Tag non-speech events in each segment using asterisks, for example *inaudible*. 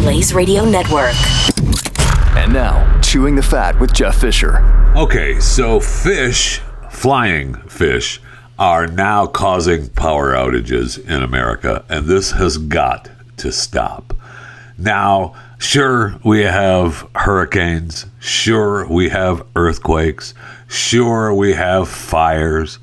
Blaze Radio Network. And now, Chewing the Fat with Jeff Fisher. Okay, so fish, flying fish, are now causing power outages in America, and this has got to stop. Now, sure, we have hurricanes, sure, we have earthquakes, sure, we have fires.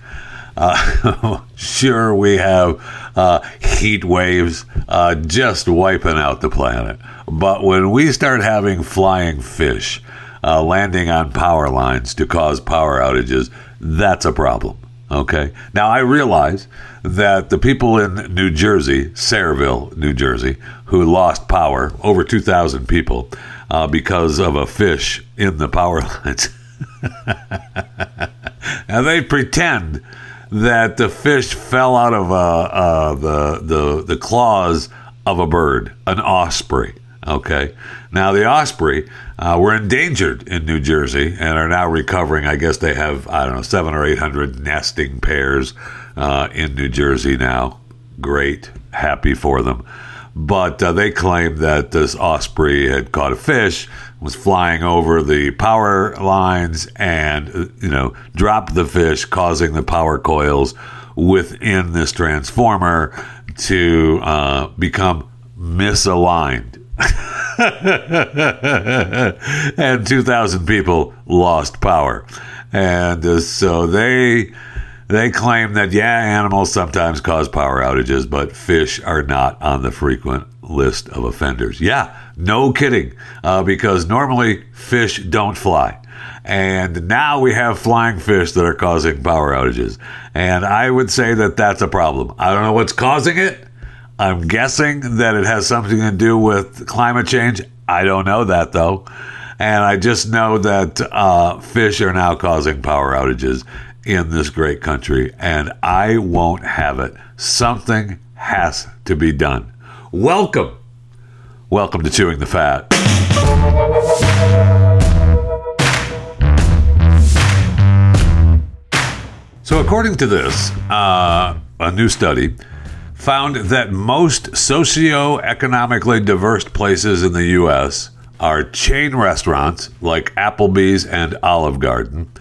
Uh, *laughs* sure, we have uh, heat waves uh, just wiping out the planet. But when we start having flying fish uh, landing on power lines to cause power outages, that's a problem. Okay. Now, I realize that the people in New Jersey, Sayreville, New Jersey, who lost power, over 2,000 people, uh, because of a fish in the power *laughs* lines. *laughs* and they pretend that the fish fell out of uh, uh, the, the, the claws of a bird, an osprey. Okay. Now, the osprey uh, were endangered in New Jersey and are now recovering. I guess they have, I don't know, seven or 800 nesting pairs uh, in New Jersey now. Great. Happy for them. But uh, they claim that this osprey had caught a fish, was flying over the power lines, and, uh, you know, dropped the fish, causing the power coils within this transformer to uh, become misaligned *laughs* and 2,000 people lost power. And uh, so they they claim that yeah, animals sometimes cause power outages, but fish are not on the frequent list of offenders. Yeah, no kidding, uh, because normally fish don't fly. And now we have flying fish that are causing power outages. And I would say that that's a problem. I don't know what's causing it. I'm guessing that it has something to do with climate change. I don't know that though. And I just know that uh, fish are now causing power outages in this great country, and I won't have it. Something has to be done. Welcome. Welcome to Chewing the Fat. So, according to this, uh, a new study, found that most socioeconomically diverse places in the U.S. are chain restaurants like Applebee's and Olive Garden,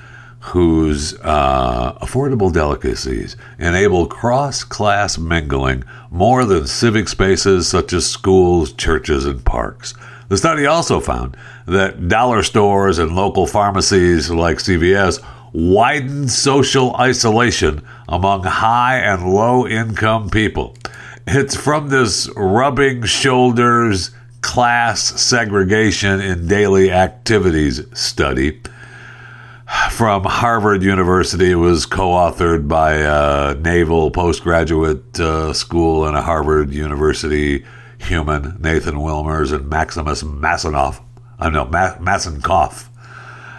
whose uh, affordable delicacies enable cross class mingling more than civic spaces such as schools, churches, and parks. The study also found that dollar stores and local pharmacies like CVS widen social isolation among high and low income people. It's from this rubbing shoulders class segregation in daily activities study from Harvard University. It was co authored by a naval postgraduate uh, school and a Harvard University human, Nathan Wilmers and Maximus Masanoff. I uh, know, Ma- Massenkoff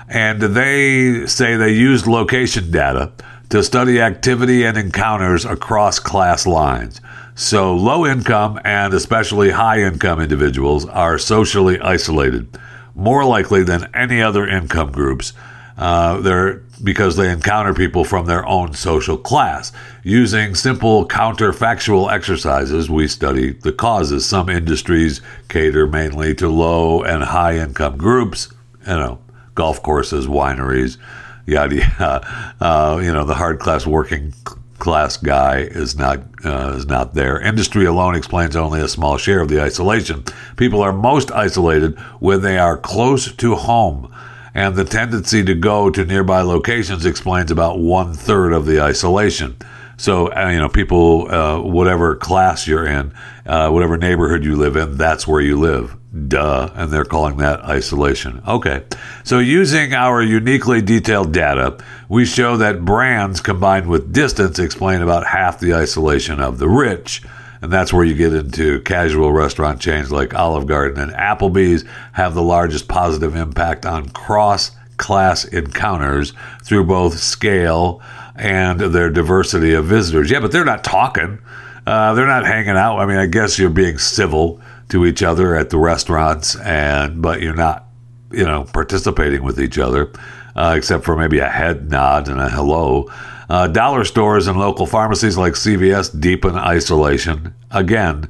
and they say they used location data to study activity and encounters across class lines. So, low income and especially high income individuals are socially isolated more likely than any other income groups. Uh, they're because they encounter people from their own social class. Using simple counterfactual exercises, we study the causes. Some industries cater mainly to low and high income groups. You know, golf courses, wineries, yada yada. Uh, you know, the hard class working class guy is not uh, is not there. Industry alone explains only a small share of the isolation. People are most isolated when they are close to home, and the tendency to go to nearby locations explains about one third of the isolation. So uh, you know, people, uh, whatever class you're in, uh, whatever neighborhood you live in, that's where you live. Duh. And they're calling that isolation. Okay. So, using our uniquely detailed data, we show that brands combined with distance explain about half the isolation of the rich. And that's where you get into casual restaurant chains like Olive Garden and Applebee's have the largest positive impact on cross class encounters through both scale and their diversity of visitors. Yeah, but they're not talking. Uh, they're not hanging out. I mean, I guess you're being civil to each other at the restaurants, and but you're not, you know, participating with each other, uh, except for maybe a head nod and a hello. Uh, dollar stores and local pharmacies like CVS deepen isolation. Again,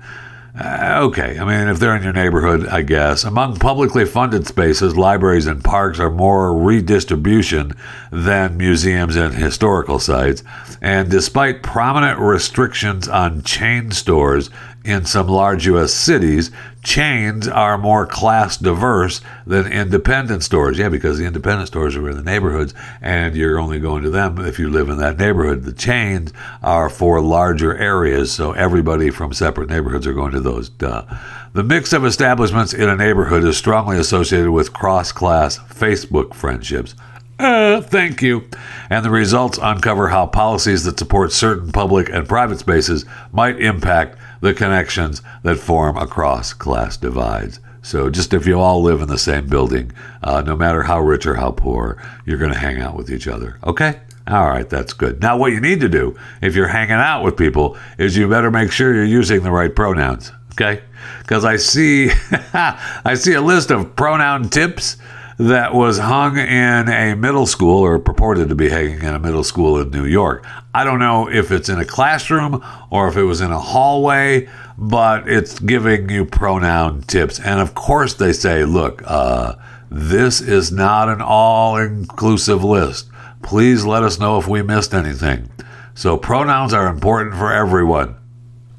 uh, okay, I mean, if they're in your neighborhood, I guess. Among publicly funded spaces, libraries and parks are more redistribution than museums and historical sites. And despite prominent restrictions on chain stores in some large U.S. cities, chains are more class diverse than independent stores. Yeah, because the independent stores are in the neighborhoods and you're only going to them if you live in that neighborhood. The chains are for larger areas, so everybody from separate neighborhoods are going to those. Duh. The mix of establishments in a neighborhood is strongly associated with cross class Facebook friendships. Uh, thank you. And the results uncover how policies that support certain public and private spaces might impact the connections that form across class divides. So, just if you all live in the same building, uh, no matter how rich or how poor, you're going to hang out with each other. Okay? All right, that's good. Now, what you need to do if you're hanging out with people is you better make sure you're using the right pronouns. Okay? Because I see, *laughs* I see a list of pronoun tips that was hung in a middle school or purported to be hanging in a middle school in New York. I don't know if it's in a classroom or if it was in a hallway, but it's giving you pronoun tips. And of course, they say, look, uh, this is not an all inclusive list. Please let us know if we missed anything. So, pronouns are important for everyone.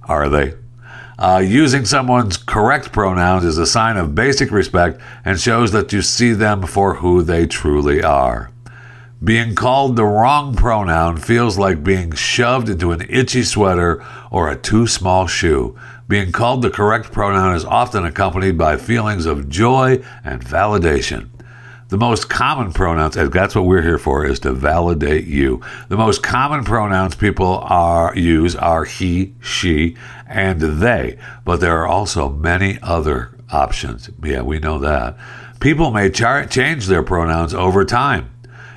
Are they? Uh, using someone's correct pronouns is a sign of basic respect and shows that you see them for who they truly are. Being called the wrong pronoun feels like being shoved into an itchy sweater or a too small shoe. Being called the correct pronoun is often accompanied by feelings of joy and validation. The most common pronouns, and that's what we're here for, is to validate you. The most common pronouns people are use are he, she, and they, but there are also many other options. Yeah, we know that. People may char- change their pronouns over time.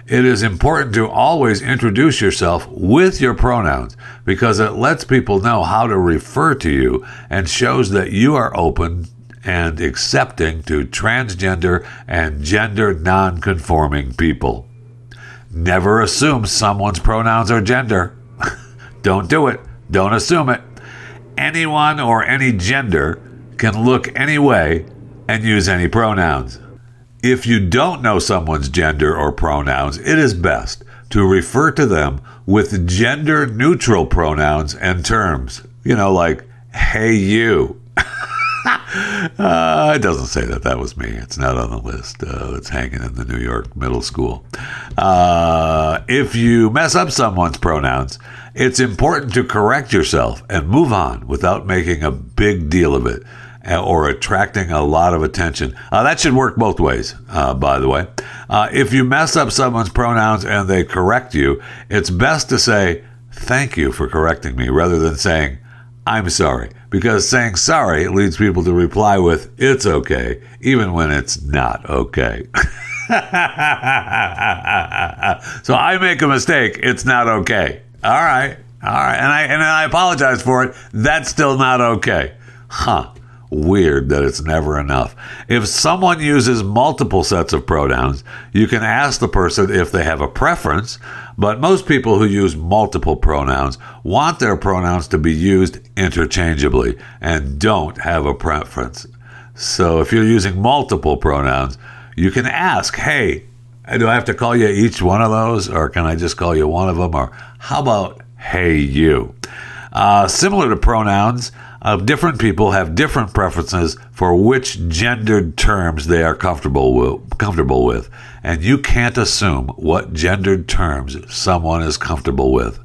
It is important to always introduce yourself with your pronouns because it lets people know how to refer to you and shows that you are open and accepting to transgender and gender non-conforming people. Never assume someone's pronouns or gender. *laughs* Don't do it. Don't assume it. Anyone or any gender can look any way and use any pronouns. If you don't know someone's gender or pronouns, it is best to refer to them with gender neutral pronouns and terms. You know, like, hey, you. Uh, it doesn't say that that was me. It's not on the list. Uh, it's hanging in the New York middle school. Uh, if you mess up someone's pronouns, it's important to correct yourself and move on without making a big deal of it uh, or attracting a lot of attention. Uh, that should work both ways, uh, by the way. Uh, if you mess up someone's pronouns and they correct you, it's best to say, Thank you for correcting me, rather than saying, I'm sorry. Because saying sorry leads people to reply with, It's okay, even when it's not okay. *laughs* so I make a mistake, it's not okay. All right. All right. And I and I apologize for it. That's still not okay. Huh. Weird that it's never enough. If someone uses multiple sets of pronouns, you can ask the person if they have a preference, but most people who use multiple pronouns want their pronouns to be used interchangeably and don't have a preference. So if you're using multiple pronouns, you can ask, hey, do I have to call you each one of those, or can I just call you one of them? Or how about hey, you? Uh, similar to pronouns, uh, different people have different preferences for which gendered terms they are comfortable with, comfortable with, and you can't assume what gendered terms someone is comfortable with.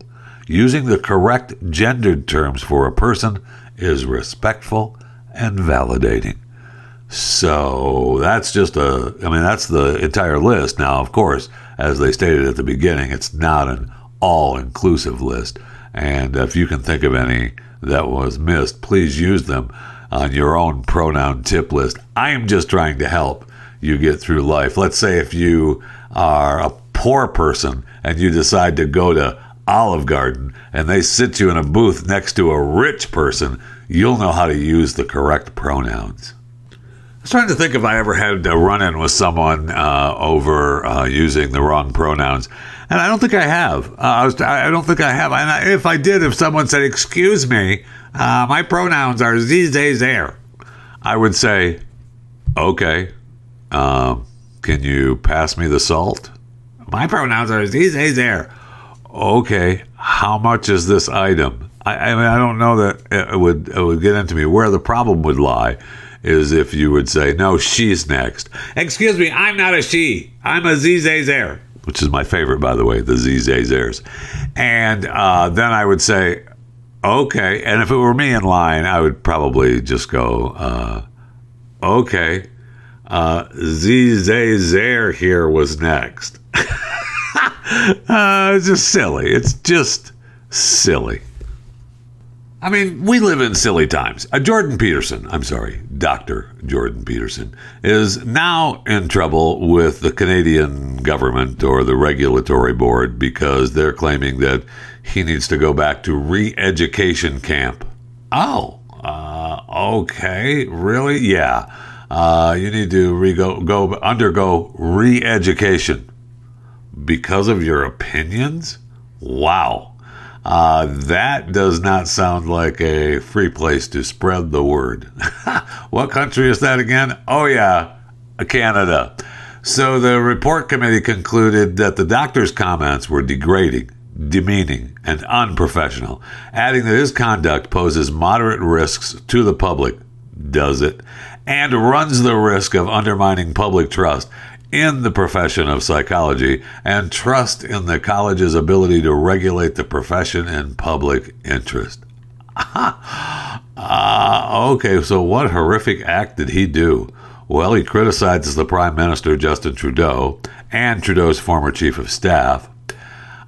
Using the correct gendered terms for a person is respectful and validating. So that's just a, I mean, that's the entire list. Now, of course, as they stated at the beginning, it's not an all inclusive list. And if you can think of any that was missed, please use them on your own pronoun tip list. I am just trying to help you get through life. Let's say if you are a poor person and you decide to go to Olive Garden and they sit you in a booth next to a rich person, you'll know how to use the correct pronouns. I was trying to think if I ever had a run in with someone uh, over uh, using the wrong pronouns. And I don't think I have. Uh, I, was, I don't think I have. And I, if I did, if someone said, Excuse me, uh, my pronouns are these days there, I would say, Okay, um, can you pass me the salt? My pronouns are these days there. Okay, how much is this item? I, I mean, I don't know that it would it would get into me where the problem would lie is if you would say, no, she's next. Excuse me, I'm not a she. I'm a Zizazere, which is my favorite, by the way, the Zizazers. And uh, then I would say, okay. And if it were me in line, I would probably just go, uh, okay. Uh, Zizazer here was next. *laughs* uh, it's just silly. It's just silly. I mean, we live in silly times. Uh, Jordan Peterson, I'm sorry, Dr. Jordan Peterson, is now in trouble with the Canadian government or the regulatory board because they're claiming that he needs to go back to re education camp. Oh, uh, okay, really? Yeah. Uh, you need to re- go, go undergo re education because of your opinions? Wow. Uh, that does not sound like a free place to spread the word. *laughs* what country is that again? Oh, yeah, Canada. So the report committee concluded that the doctor's comments were degrading, demeaning, and unprofessional, adding that his conduct poses moderate risks to the public. Does it? And runs the risk of undermining public trust in the profession of psychology and trust in the college's ability to regulate the profession in public interest. uh, *laughs* okay, so what horrific act did he do? Well, he criticizes the Prime Minister, Justin Trudeau, and Trudeau's former chief of staff.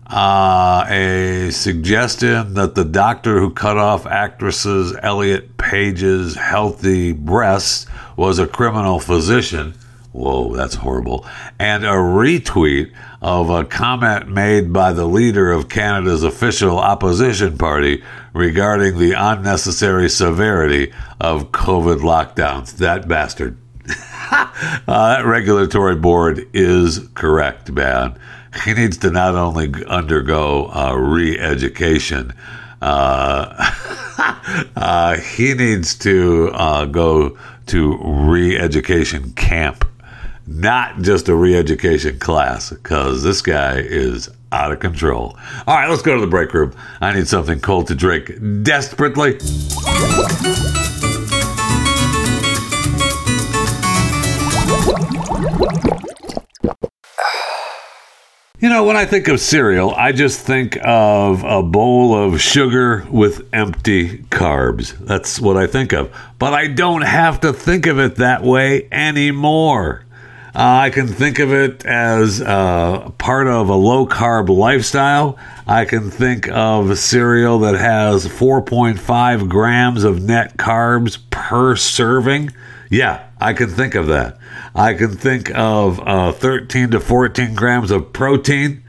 Uh, a suggestion that the doctor who cut off actresses Elliot Page's healthy breasts was a criminal physician Whoa, that's horrible. And a retweet of a comment made by the leader of Canada's official opposition party regarding the unnecessary severity of COVID lockdowns. That bastard. *laughs* uh, that regulatory board is correct, man. He needs to not only undergo uh, re education, uh, *laughs* uh, he needs to uh, go to re education camp not just a re education class, because this guy is out of control. All right, let's go to the break room. I need something cold to drink desperately. *sighs* You know, when I think of cereal, I just think of a bowl of sugar with empty carbs. That's what I think of. But I don't have to think of it that way anymore. Uh, I can think of it as uh, part of a low carb lifestyle. I can think of a cereal that has 4.5 grams of net carbs per serving. Yeah, I can think of that. I can think of uh, 13 to 14 grams of protein.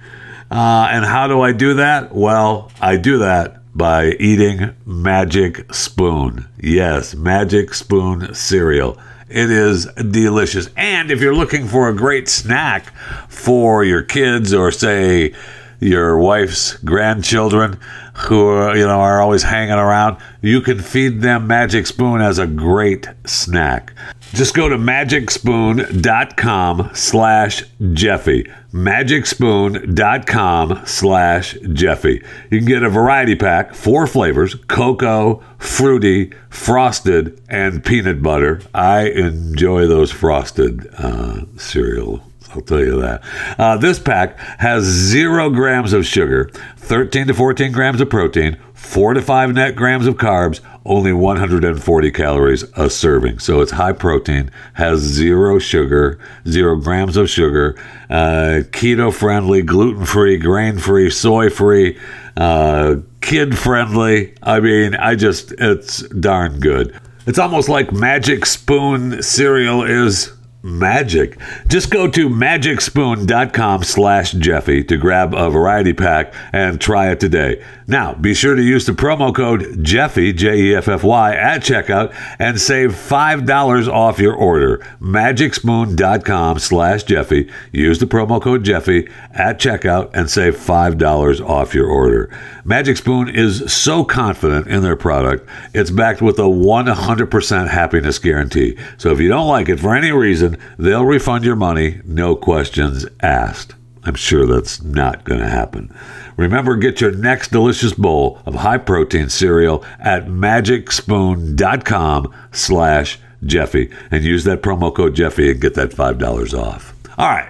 Uh, and how do I do that? Well, I do that by eating Magic Spoon. Yes, Magic Spoon cereal. It is delicious. And if you're looking for a great snack for your kids or say your wife's grandchildren who are, you know are always hanging around, you can feed them Magic Spoon as a great snack. Just go to magicspoon.com slash Jeffy. Magicspoon.com slash Jeffy. You can get a variety pack, four flavors cocoa, fruity, frosted, and peanut butter. I enjoy those frosted uh, cereal I'll tell you that. Uh, this pack has zero grams of sugar, 13 to 14 grams of protein, 4 to 5 net grams of carbs, only 140 calories a serving. So it's high protein, has zero sugar, zero grams of sugar, uh, keto friendly, gluten free, grain free, soy free, uh, kid friendly. I mean, I just, it's darn good. It's almost like Magic Spoon cereal is magic. Just go to magicspoon.com slash Jeffy to grab a variety pack and try it today. Now, be sure to use the promo code Jeffy, J-E-F-F-Y, at checkout and save $5 off your order. Magicspoon.com slash Jeffy. Use the promo code Jeffy at checkout and save $5 off your order. Magic Spoon is so confident in their product, it's backed with a 100% happiness guarantee. So if you don't like it for any reason, they'll refund your money, no questions asked. I'm sure that's not going to happen. Remember, get your next delicious bowl of high protein cereal at magicspoon.com slash Jeffy and use that promo code Jeffy and get that $5 off. All right.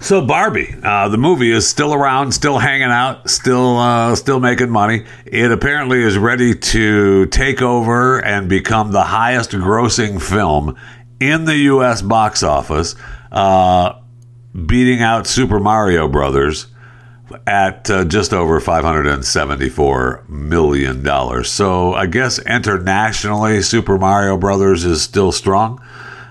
So Barbie, uh, the movie is still around, still hanging out, still uh, still making money. It apparently is ready to take over and become the highest grossing film in the U.S. box office, uh, beating out Super Mario Brothers at uh, just over $574 million. So I guess internationally, Super Mario Brothers is still strong.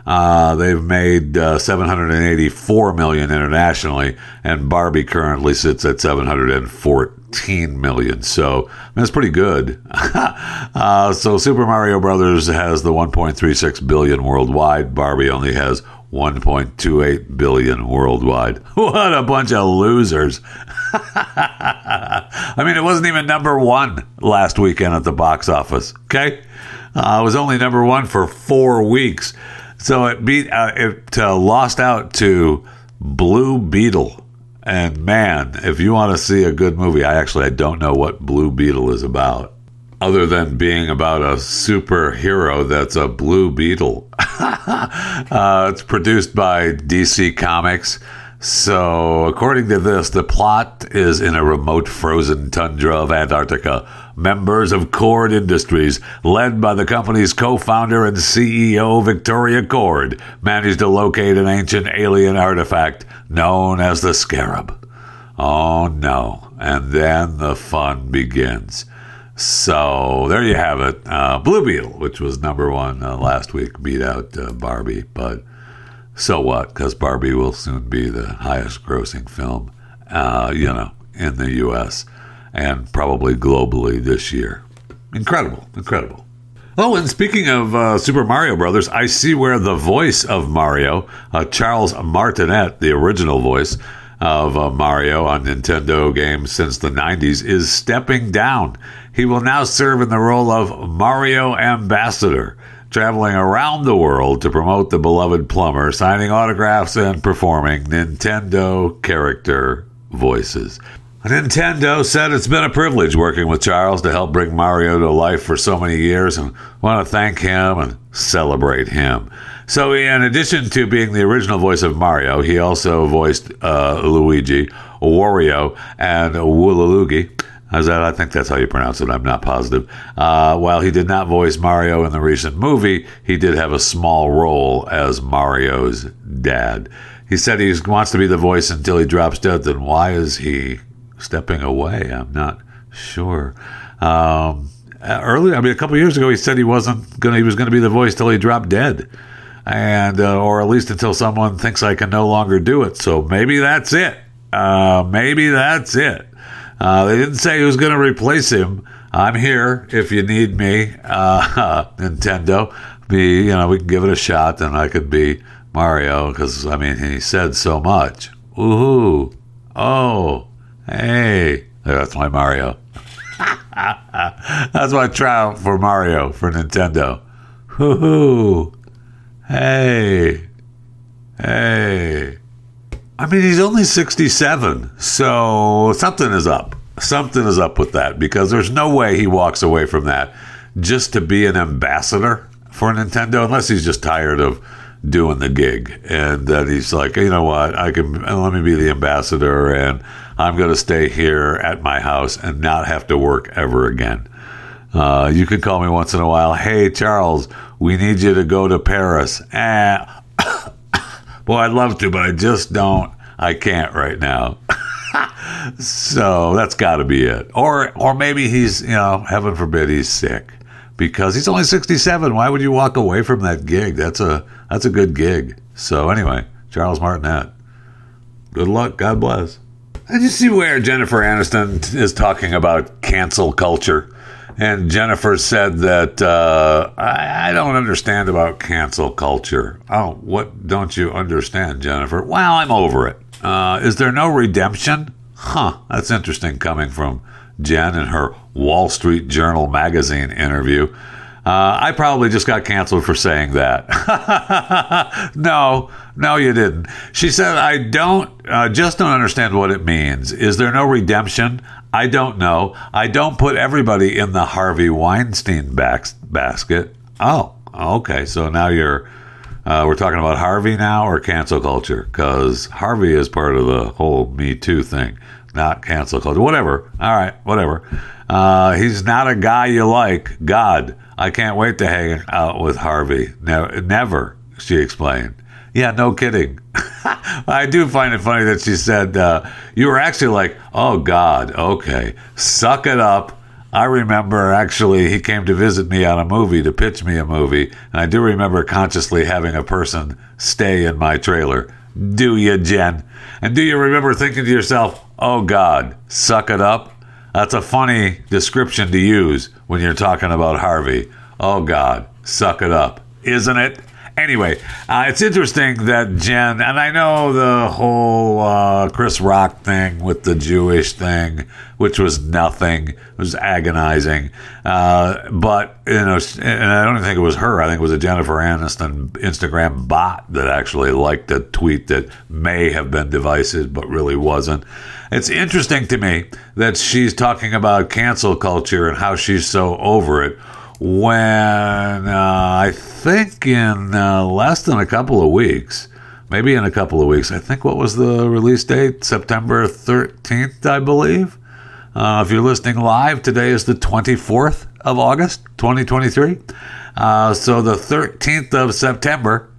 Uh, they've made uh, 784 million internationally, and Barbie currently sits at 714 million. So that's pretty good. *laughs* uh, so Super Mario Brothers has the 1.36 billion worldwide. Barbie only has 1.28 billion worldwide. *laughs* What a bunch of losers! *laughs* I mean, it wasn't even number one last weekend at the box office. Okay, uh, it was only number one for four weeks. So it beat uh, it uh, lost out to Blue Beetle. And man, if you want to see a good movie, I actually I don't know what Blue Beetle is about, other than being about a superhero that's a Blue Beetle. *laughs* uh, it's produced by DC Comics. So, according to this, the plot is in a remote frozen tundra of Antarctica. Members of Kord Industries, led by the company's co founder and CEO Victoria Kord, managed to locate an ancient alien artifact known as the Scarab. Oh no. And then the fun begins. So there you have it. Uh, Blue Beetle, which was number one uh, last week, beat out uh, Barbie, but so what? Because Barbie will soon be the highest grossing film, uh, you know, in the U.S. and probably globally this year. Incredible, incredible. Oh, and speaking of uh, Super Mario Brothers, I see where the voice of Mario, uh, Charles Martinet, the original voice of uh, Mario on Nintendo games since the 90s, is stepping down. He will now serve in the role of Mario Ambassador traveling around the world to promote the beloved plumber, signing autographs and performing Nintendo character voices. Nintendo said it's been a privilege working with Charles to help bring Mario to life for so many years and want to thank him and celebrate him. So, in addition to being the original voice of Mario, he also voiced uh, Luigi, Wario, and Wooloogie. How's that? I think that's how you pronounce it. I'm not positive. Uh, while he did not voice Mario in the recent movie, he did have a small role as Mario's dad. He said he wants to be the voice until he drops dead. Then why is he stepping away? I'm not sure. Um, earlier, I mean, a couple years ago, he said he wasn't gonna. He was going to be the voice till he dropped dead, and uh, or at least until someone thinks I can no longer do it. So maybe that's it. Uh, maybe that's it. Uh, they didn't say who's going to replace him. I'm here if you need me, uh, *laughs* Nintendo. Be you know we can give it a shot, and I could be Mario because I mean he said so much. Woohoo! Oh, hey, that's my Mario. that's my triumph for Mario for Nintendo. Woohoo! Hey, hey. I mean, he's only 67, so something is up. Something is up with that because there's no way he walks away from that just to be an ambassador for Nintendo, unless he's just tired of doing the gig and that he's like, you know what, I can let me be the ambassador and I'm going to stay here at my house and not have to work ever again. Uh, you can call me once in a while. Hey, Charles, we need you to go to Paris. Eh, *coughs* boy, I'd love to, but I just don't. I can't right now. *laughs* so that's got to be it. Or, or maybe he's, you know, heaven forbid, he's sick because he's only 67. Why would you walk away from that gig? That's a that's a good gig. So anyway, Charles Martinet. Good luck. God bless. And you see where Jennifer Aniston is talking about cancel culture. And Jennifer said that uh, I, I, don't understand about cancel culture. Oh, what don't you understand, Jennifer? Well, I'm over it. Uh, is there no redemption? Huh, that's interesting coming from Jen and her Wall Street Journal magazine interview. Uh, I probably just got canceled for saying that. *laughs* no, no, you didn't. She said, I don't, uh, just don't understand what it means. Is there no redemption? I don't know. I don't put everybody in the Harvey Weinstein bas- basket. Oh, okay. So now you're, uh, we're talking about Harvey now or cancel culture? Because Harvey is part of the whole Me Too thing, not cancel culture. Whatever. All right, whatever. Uh, he's not a guy you like. God. I can't wait to hang out with Harvey. Never, never she explained. Yeah, no kidding. *laughs* I do find it funny that she said, uh, You were actually like, oh, God, okay, suck it up. I remember actually he came to visit me on a movie to pitch me a movie, and I do remember consciously having a person stay in my trailer. Do you, Jen? And do you remember thinking to yourself, oh God, suck it up? That's a funny description to use when you're talking about Harvey. Oh, God, suck it up, isn't it? Anyway, uh, it's interesting that Jen, and I know the whole uh, Chris Rock thing with the Jewish thing, which was nothing, it was agonizing. Uh, but, you know, and I don't think it was her, I think it was a Jennifer Aniston Instagram bot that actually liked a tweet that may have been divisive, but really wasn't. It's interesting to me that she's talking about cancel culture and how she's so over it when uh, I think in uh, less than a couple of weeks, maybe in a couple of weeks, I think what was the release date? September 13th, I believe. Uh, if you're listening live, today is the 24th of August, 2023. Uh, so the 13th of September,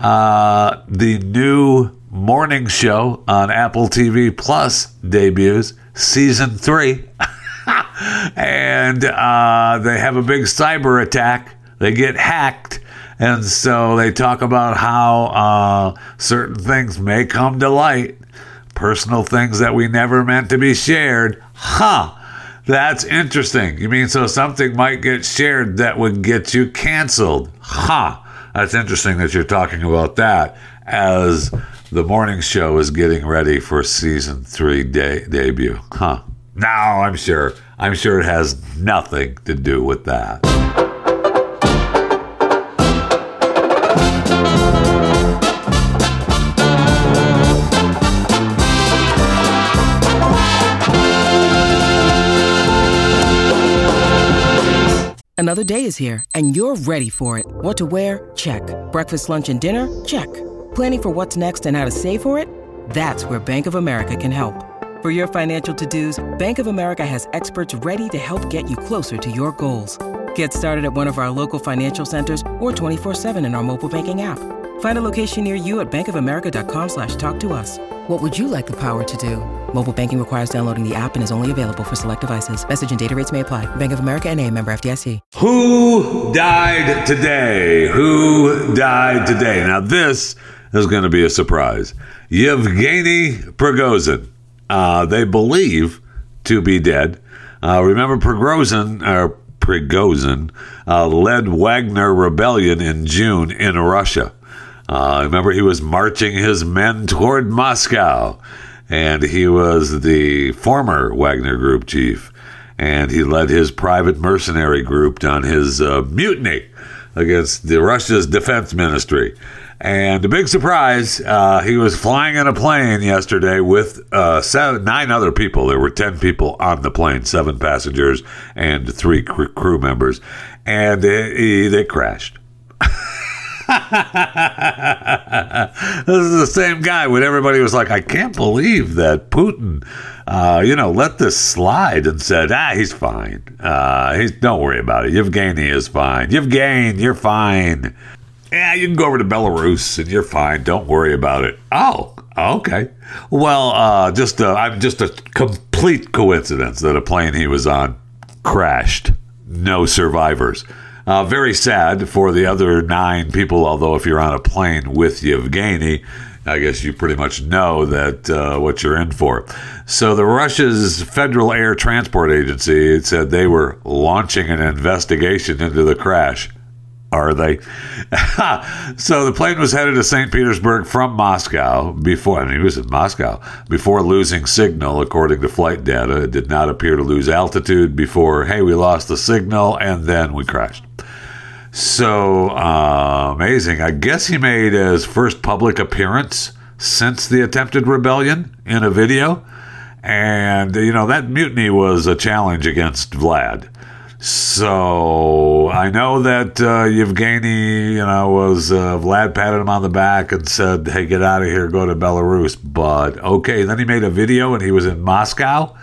uh, the new morning show on Apple TV Plus debuts, season three. *laughs* and uh, they have a big cyber attack. They get hacked. And so they talk about how uh, certain things may come to light, personal things that we never meant to be shared. Huh. That's interesting. You mean so something might get shared that would get you canceled? Huh. That's interesting that you're talking about that as the morning show is getting ready for season three de- debut. Huh. Now I'm sure. I'm sure it has nothing to do with that. Another day is here, and you're ready for it. What to wear? Check. Breakfast, lunch, and dinner? Check. Planning for what's next and how to save for it? That's where Bank of America can help. For your financial to-dos, Bank of America has experts ready to help get you closer to your goals. Get started at one of our local financial centers or 24-7 in our mobile banking app. Find a location near you at bankofamerica.com slash talk to us. What would you like the power to do? Mobile banking requires downloading the app and is only available for select devices. Message and data rates may apply. Bank of America and a member FDIC. Who died today? Who died today? Now this is going to be a surprise. Yevgeny Prigozhin. Uh, they believe to be dead. Uh, remember, Prigozhin, or Prigozhin uh, led Wagner rebellion in June in Russia. Uh, remember, he was marching his men toward Moscow, and he was the former Wagner Group chief, and he led his private mercenary group on his uh, mutiny against the Russia's defense ministry. And a big surprise, uh, he was flying in a plane yesterday with uh, seven, nine other people. There were 10 people on the plane, seven passengers and three crew members. And they, they crashed. *laughs* this is the same guy when everybody was like, I can't believe that Putin, uh, you know, let this slide and said, ah, he's fine. Uh, he's, don't worry about it. Yevgeny is fine. Yevgeny, you're fine. Yeah, you can go over to Belarus and you're fine. Don't worry about it. Oh, okay. Well, uh, just a, I'm just a complete coincidence that a plane he was on crashed. No survivors. Uh, very sad for the other nine people, although if you're on a plane with Yevgeny, I guess you pretty much know that uh, what you're in for. So the Russia's Federal Air Transport Agency said they were launching an investigation into the crash. Are they? *laughs* so the plane was headed to St. Petersburg from Moscow before, I mean, he was in Moscow before losing signal, according to flight data. It did not appear to lose altitude before, hey, we lost the signal, and then we crashed. So uh, amazing. I guess he made his first public appearance since the attempted rebellion in a video. And, you know, that mutiny was a challenge against Vlad. So I know that uh, Yevgeny, you know, was uh, Vlad patted him on the back and said, "Hey, get out of here, go to Belarus." But okay, then he made a video and he was in Moscow.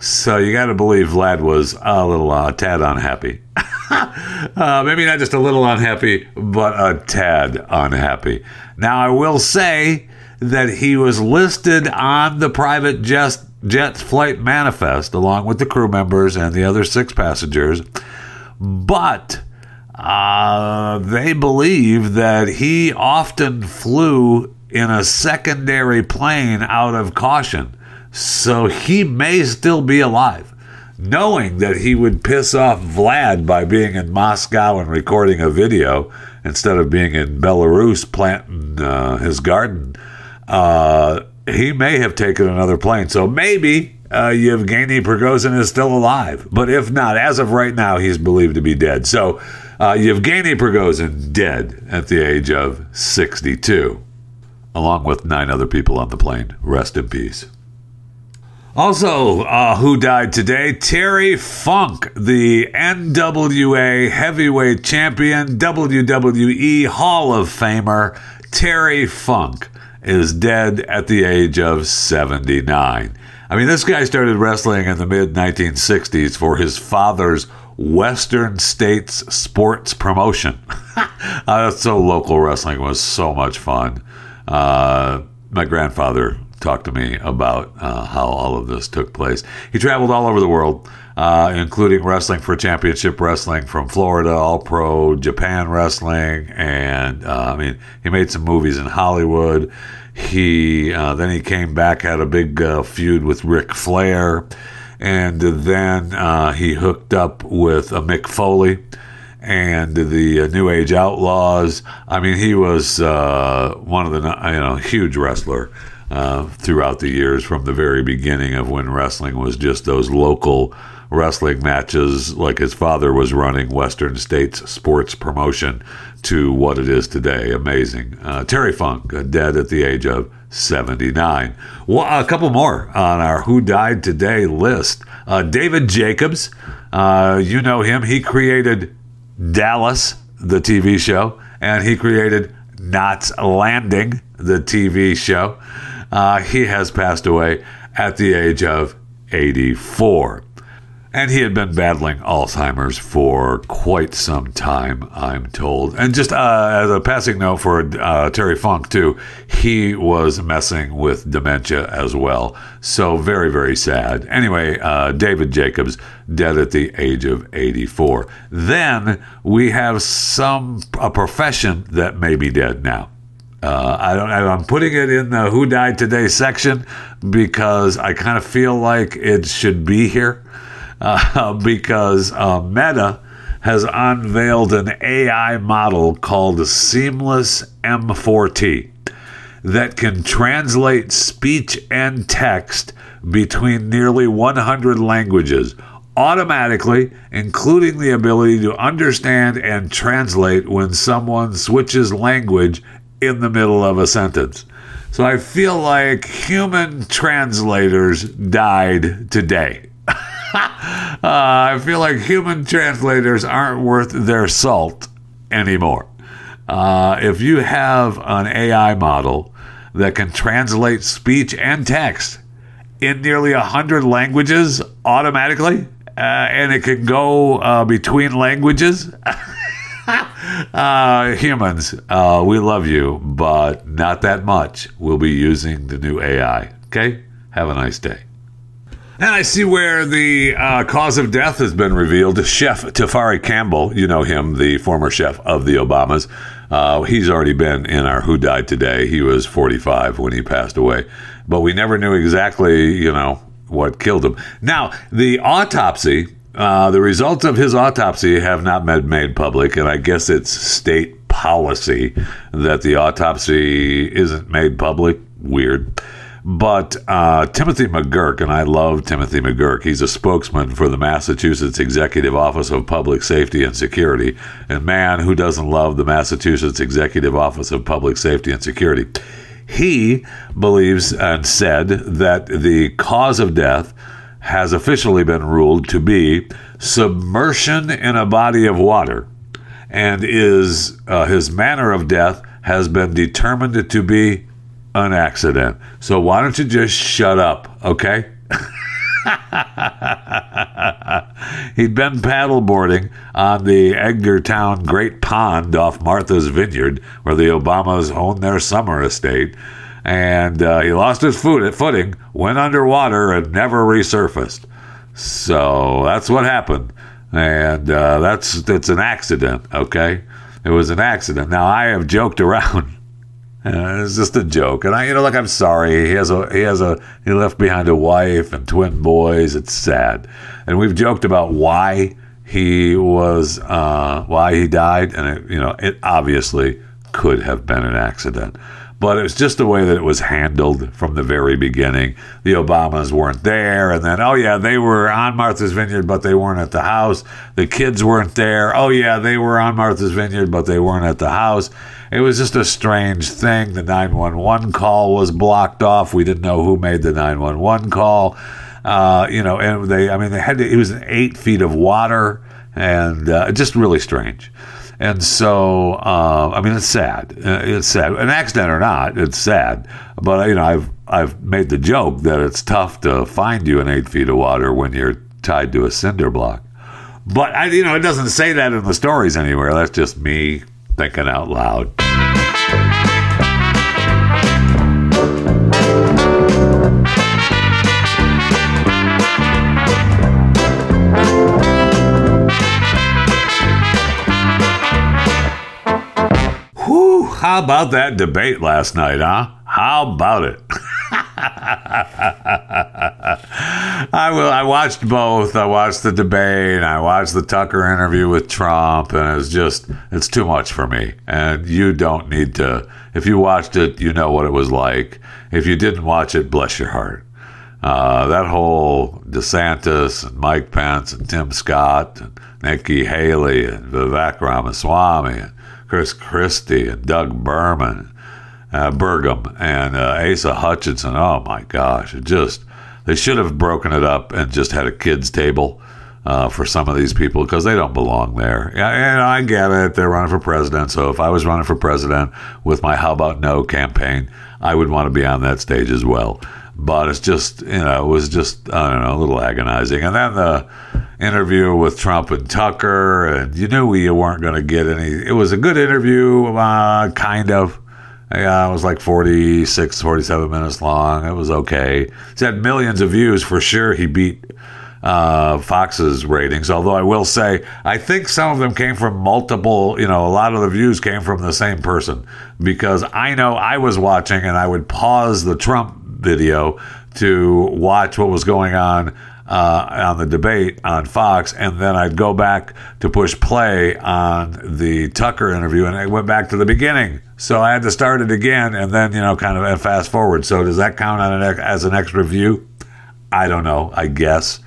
So you got to believe Vlad was a little uh, tad unhappy. *laughs* uh, maybe not just a little unhappy, but a tad unhappy. Now I will say that he was listed on the private jet jet's flight manifest along with the crew members and the other six passengers, but uh, they believe that he often flew in a secondary plane out of caution. So he may still be alive. Knowing that he would piss off Vlad by being in Moscow and recording a video instead of being in Belarus planting uh, his garden, uh, he may have taken another plane. So maybe uh, Yevgeny Prigozhin is still alive. But if not, as of right now, he's believed to be dead. So uh, Yevgeny Prigozhin dead at the age of 62, along with nine other people on the plane. Rest in peace. Also, uh, who died today? Terry Funk, the NWA heavyweight champion, WWE Hall of Famer. Terry Funk is dead at the age of 79. I mean, this guy started wrestling in the mid 1960s for his father's Western States sports promotion. *laughs* uh, so local wrestling was so much fun. Uh, my grandfather talked to me about uh, how all of this took place. He traveled all over the world, uh, including wrestling for Championship Wrestling from Florida, All Pro, Japan Wrestling, and uh, I mean, he made some movies in Hollywood. He uh, then he came back, had a big uh, feud with Ric Flair, and then uh, he hooked up with Mick Foley and the New Age Outlaws. I mean, he was one of the you know huge wrestler. Uh, throughout the years from the very beginning of when wrestling was just those local wrestling matches like his father was running Western States sports promotion to what it is today. Amazing. Uh, Terry Funk, uh, dead at the age of 79. Well, a couple more on our Who Died Today list. Uh, David Jacobs, uh, you know him. He created Dallas, the TV show, and he created Knots Landing, the TV show. Uh, he has passed away at the age of 84. And he had been battling Alzheimer's for quite some time, I'm told. And just uh, as a passing note for uh, Terry Funk, too, he was messing with dementia as well. So very, very sad. Anyway, uh, David Jacobs, dead at the age of 84. Then we have some, a profession that may be dead now. Uh, I don't. I'm putting it in the "Who Died Today" section because I kind of feel like it should be here uh, *laughs* because uh, Meta has unveiled an AI model called Seamless M4T that can translate speech and text between nearly 100 languages automatically, including the ability to understand and translate when someone switches language in the middle of a sentence. So I feel like human translators died today. *laughs* uh, I feel like human translators aren't worth their salt anymore. uh, if you have an AI model that can translate speech and text in nearly a hundred languages automatically, uh, and it can go uh, between languages. *laughs* *laughs* uh, humans, uh, we love you, but not that much. We'll be using the new AI. Okay? Have a nice day. And I see where the uh, cause of death has been revealed. Chef Tafari Campbell, you know him, the former chef of the Obamas. Uh, he's already been in our Who Died Today. He was 45 when he passed away. But we never knew exactly, you know, what killed him. Now, the autopsy, uh, the results of his autopsy have not been made public, and I guess it's state policy that the autopsy isn't made public. Weird. But uh, Timothy McGuirk, and I love Timothy McGuirk, he's a spokesman for the Massachusetts Executive Office of Public Safety and Security. And man, who doesn't love the Massachusetts Executive Office of Public Safety and Security? He believes and said that the cause of death has officially been ruled to be submersion in a body of water, and is uh, his manner of death has been determined to be an accident. So why don't you just shut up, okay? *laughs* He'd been paddleboarding on the Edgartown Great Pond off Martha's Vineyard, where the Obamas own their summer estate. And uh, he lost his foot footing, went underwater, and never resurfaced. So that's what happened. And uh, that's it's an accident, okay? It was an accident. Now I have joked around *laughs* it's just a joke, and I, you know, like I'm sorry. He has a, he has a, he left behind a wife and twin boys. It's sad, and we've joked about why he was, uh, why he died, and it, you know, it obviously could have been an accident, but it's just the way that it was handled from the very beginning. The Obamas weren't there, and then oh yeah, they were on Martha's Vineyard, but they weren't at the house. The kids weren't there. Oh yeah, they were on Martha's Vineyard, but they weren't at the house it was just a strange thing. The 911 call was blocked off. We didn't know who made the 911 call. Uh, you know, and they, I mean, they had to, it was eight feet of water and uh, just really strange. And so, uh, I mean, it's sad. Uh, it's sad, an accident or not, it's sad. But you know, I've I've made the joke that it's tough to find you in eight feet of water when you're tied to a cinder block. But I, you know, it doesn't say that in the stories anywhere. That's just me thinking out loud. How about that debate last night, huh? How about it? *laughs* I will. I watched both. I watched the debate. I watched the Tucker interview with Trump, and it's just it's too much for me. And you don't need to. If you watched it, you know what it was like. If you didn't watch it, bless your heart. Uh, that whole DeSantis and Mike Pence and Tim Scott and Nikki Haley and Vivek Ramaswamy and Chris Christie and Doug Burgum uh, and uh, Asa Hutchinson. Oh my gosh, it just they should have broken it up and just had a kids table uh, for some of these people because they don't belong there. And I get it; they're running for president. So if I was running for president with my "How About No" campaign, I would want to be on that stage as well. But it's just you know it was just I don't know a little agonizing. And then the interview with Trump and Tucker, and you knew you weren't going to get any. It was a good interview, uh, kind of yeah, it was like 46, 47 minutes long. It was okay. It's had millions of views for sure. He beat uh, Fox's ratings. Although I will say, I think some of them came from multiple, you know, a lot of the views came from the same person because I know I was watching and I would pause the Trump video to watch what was going on uh, on the debate on Fox, and then I'd go back to push play on the Tucker interview, and I went back to the beginning. So I had to start it again, and then you know, kind of fast forward. So does that count an, as an extra view? I don't know. I guess.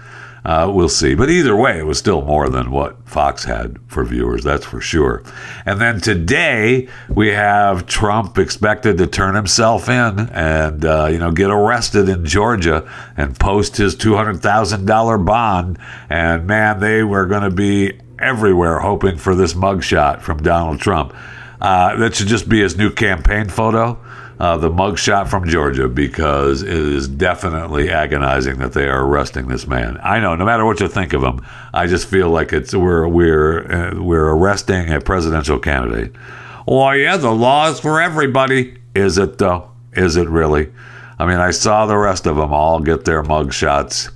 Uh, we'll see. But either way, it was still more than what Fox had for viewers, that's for sure. And then today, we have Trump expected to turn himself in and, uh, you know, get arrested in Georgia and post his $200,000 bond. And man, they were going to be everywhere hoping for this mugshot from Donald Trump. Uh, that should just be his new campaign photo, uh, the mugshot from Georgia, because it is definitely agonizing that they are arresting this man. I know, no matter what you think of him, I just feel like it's we're we're uh, we're arresting a presidential candidate. Oh yeah, the law is for everybody. Is it though? Is it really? I mean, I saw the rest of them all get their mugshots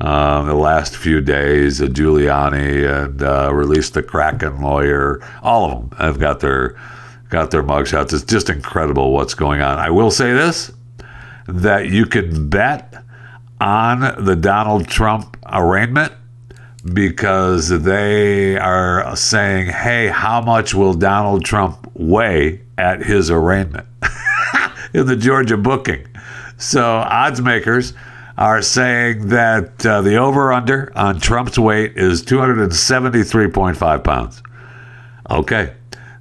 um, the last few days. Uh, Giuliani and uh, released the Kraken lawyer. All of them have got their got their mugshots. It's just incredible what's going on. I will say this: that you can bet on the Donald Trump arraignment because they are saying, "Hey, how much will Donald Trump weigh at his arraignment?" *laughs* in the Georgia booking. So odds makers are saying that uh, the over under on Trump's weight is 273.5 pounds. Okay.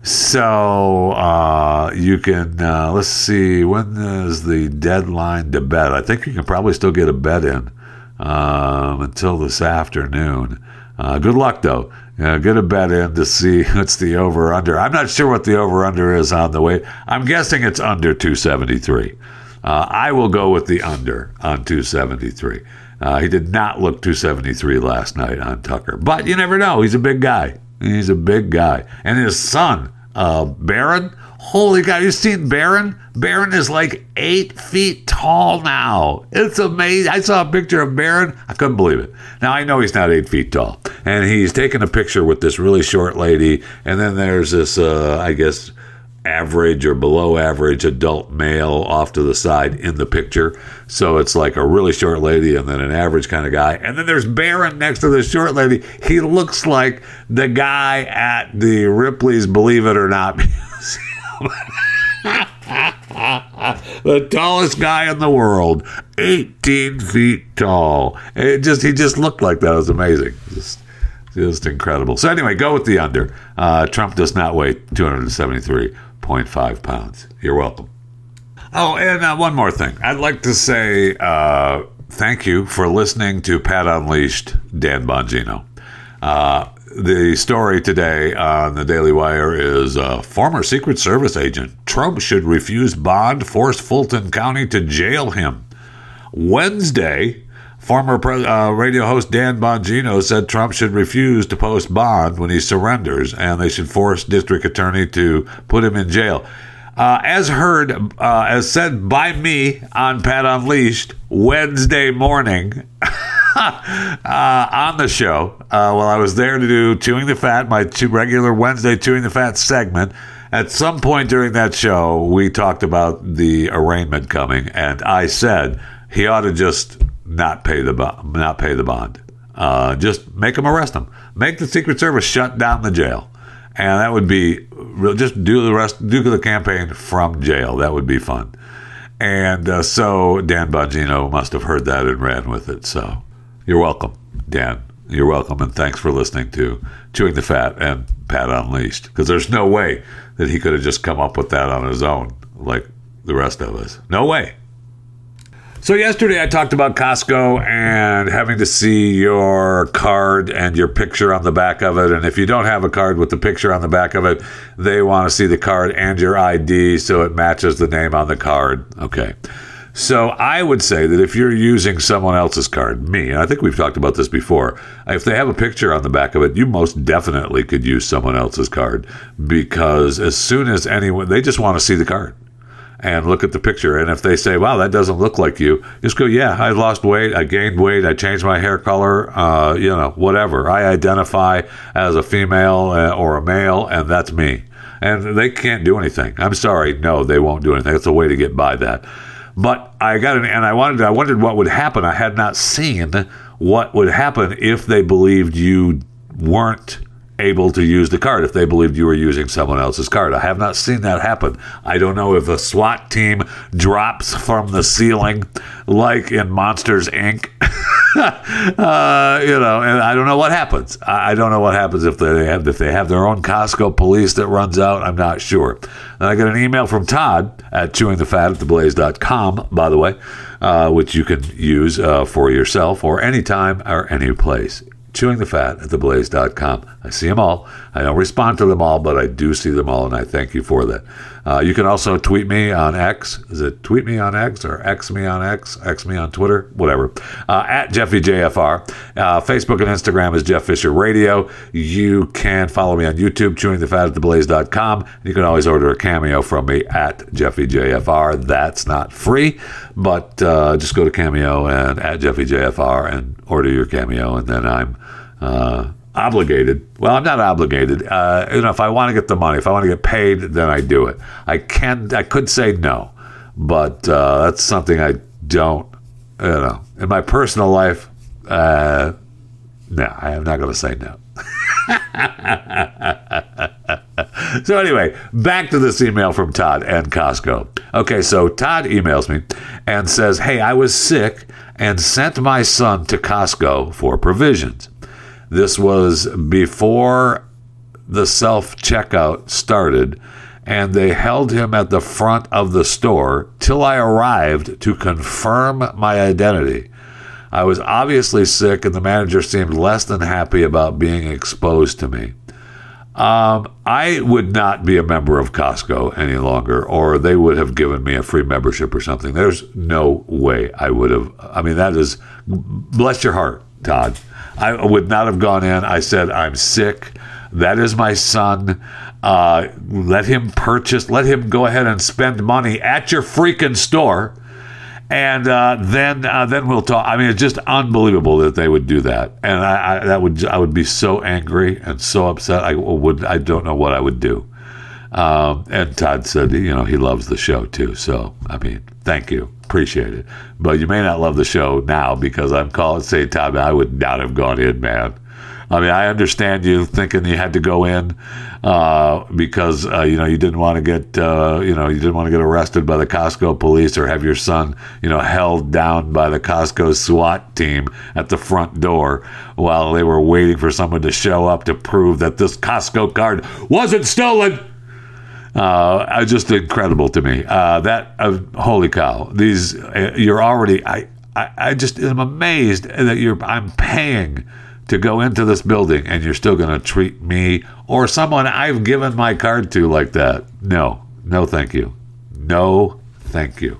So uh, you can, uh, let's see, when is the deadline to bet? I think you can probably still get a bet in um, until this afternoon. Uh, good luck, though. Get a bet in to see *laughs* what's the over under. I'm not sure what the over under is on the way. I'm guessing it's under 273. Uh, I will go with the under on 273. Uh, he did not look 273 last night on Tucker, but you never know. He's a big guy. He's a big guy, and his son, uh, Barron. Holy God, you seen Barron? Barron is like eight feet tall now. It's amazing. I saw a picture of Barron. I couldn't believe it. Now I know he's not eight feet tall, and he's taking a picture with this really short lady, and then there's this, uh, I guess average or below average adult male off to the side in the picture. So it's like a really short lady and then an average kind of guy. And then there's Barron next to the short lady. He looks like the guy at the Ripley's Believe It or Not *laughs* *laughs* the tallest guy in the world, 18 feet tall. It just he just looked like that. It was amazing. Just just incredible. So anyway, go with the under. Uh, Trump does not weigh 273 0.5 pounds. You're welcome. Oh, and uh, one more thing. I'd like to say uh, thank you for listening to Pat Unleashed, Dan Bongino. Uh, the story today on the Daily Wire is uh, former Secret Service agent Trump should refuse bond, force Fulton County to jail him. Wednesday, former pre- uh, radio host Dan Bongino said Trump should refuse to post bond when he surrenders, and they should force district attorney to put him in jail. Uh, as heard, uh, as said by me on Pat Unleashed Wednesday morning *laughs* uh, on the show, uh, while I was there to do Chewing the Fat, my two regular Wednesday Chewing the Fat segment. At some point during that show, we talked about the arraignment coming, and I said he ought to just not pay the bond, not pay the bond. Uh, just make them arrest them. Make the Secret Service shut down the jail and that would be just do the rest, do the campaign from jail. That would be fun. And uh, so Dan Bongino must have heard that and ran with it. So you're welcome, Dan. You're welcome, and thanks for listening to Chewing the Fat and Pat Unleashed. Because there's no way that he could have just come up with that on his own, like the rest of us. No way. So yesterday I talked about Costco and having to see your card and your picture on the back of it. And if you don't have a card with the picture on the back of it, they want to see the card and your ID so it matches the name on the card. Okay. So I would say that if you're using someone else's card, me, and I think we've talked about this before, if they have a picture on the back of it, you most definitely could use someone else's card because as soon as anyone, they just want to see the card and look at the picture. And if they say, wow, that doesn't look like you, just go, yeah, I lost weight, I gained weight, I changed my hair color, uh, you know, whatever. I identify as a female uh, or a male, and that's me. And they can't do anything. I'm sorry. No, they won't do anything. That's a way to get by that. But I got an, and I wanted, I wondered what would happen. I had not seen what would happen if they believed you weren't able to use the card if they believed you were using someone else's card. I have not seen that happen. I don't know if a SWAT team drops from the ceiling like in Monsters Inc. *laughs* uh, you know, and I don't know what happens. I don't know what happens if they have if they have their own Costco police that runs out. I'm not sure. And I got an email from Todd at chewingthefat by the way, uh, which you can use uh, for yourself or anytime or any place chewingthefat at theblaze.com. I see them all. I don't respond to them all, but I do see them all, and I thank you for that. Uh, you can also tweet me on X. Is it tweet me on X or X me on X? X me on Twitter? Whatever. Uh, at JeffyJFR. Uh, Facebook and Instagram is Jeff Fisher Radio. You can follow me on YouTube, chewingthefat at theblaze.com. You can always order a cameo from me at JeffyJFR. That's not free, but uh, just go to Cameo and at JeffyJFR and order your cameo, and then I'm uh, obligated. Well, I'm not obligated. Uh, you know, if I want to get the money, if I want to get paid, then I do it. I can. I could say no, but uh, that's something I don't. You know, in my personal life, uh, no, I am not going to say no. *laughs* so anyway, back to this email from Todd and Costco. Okay, so Todd emails me and says, "Hey, I was sick and sent my son to Costco for provisions. This was before the self checkout started, and they held him at the front of the store till I arrived to confirm my identity. I was obviously sick, and the manager seemed less than happy about being exposed to me. Um, I would not be a member of Costco any longer, or they would have given me a free membership or something. There's no way I would have. I mean, that is, bless your heart, Todd. I would not have gone in. I said, I'm sick. That is my son. Uh, let him purchase, let him go ahead and spend money at your freaking store and uh, then uh, then we'll talk. I mean, it's just unbelievable that they would do that, and I, I, that would I would be so angry and so upset. I would I don't know what I would do. Um, and Todd said, you know, he loves the show too. So I mean, thank you, appreciate it. But you may not love the show now because I'm calling say Todd. I would not have gone in, man. I mean, I understand you thinking you had to go in uh, because uh, you know you didn't want to get uh, you know you didn't want to get arrested by the Costco police or have your son you know held down by the Costco SWAT team at the front door while they were waiting for someone to show up to prove that this Costco card wasn't stolen. Uh, just incredible to me. Uh, that uh, holy cow! These uh, you're already. I, I I just am amazed that you're. I'm paying to go into this building and you're still going to treat me or someone I've given my card to like that. No, no, thank you. No, thank you.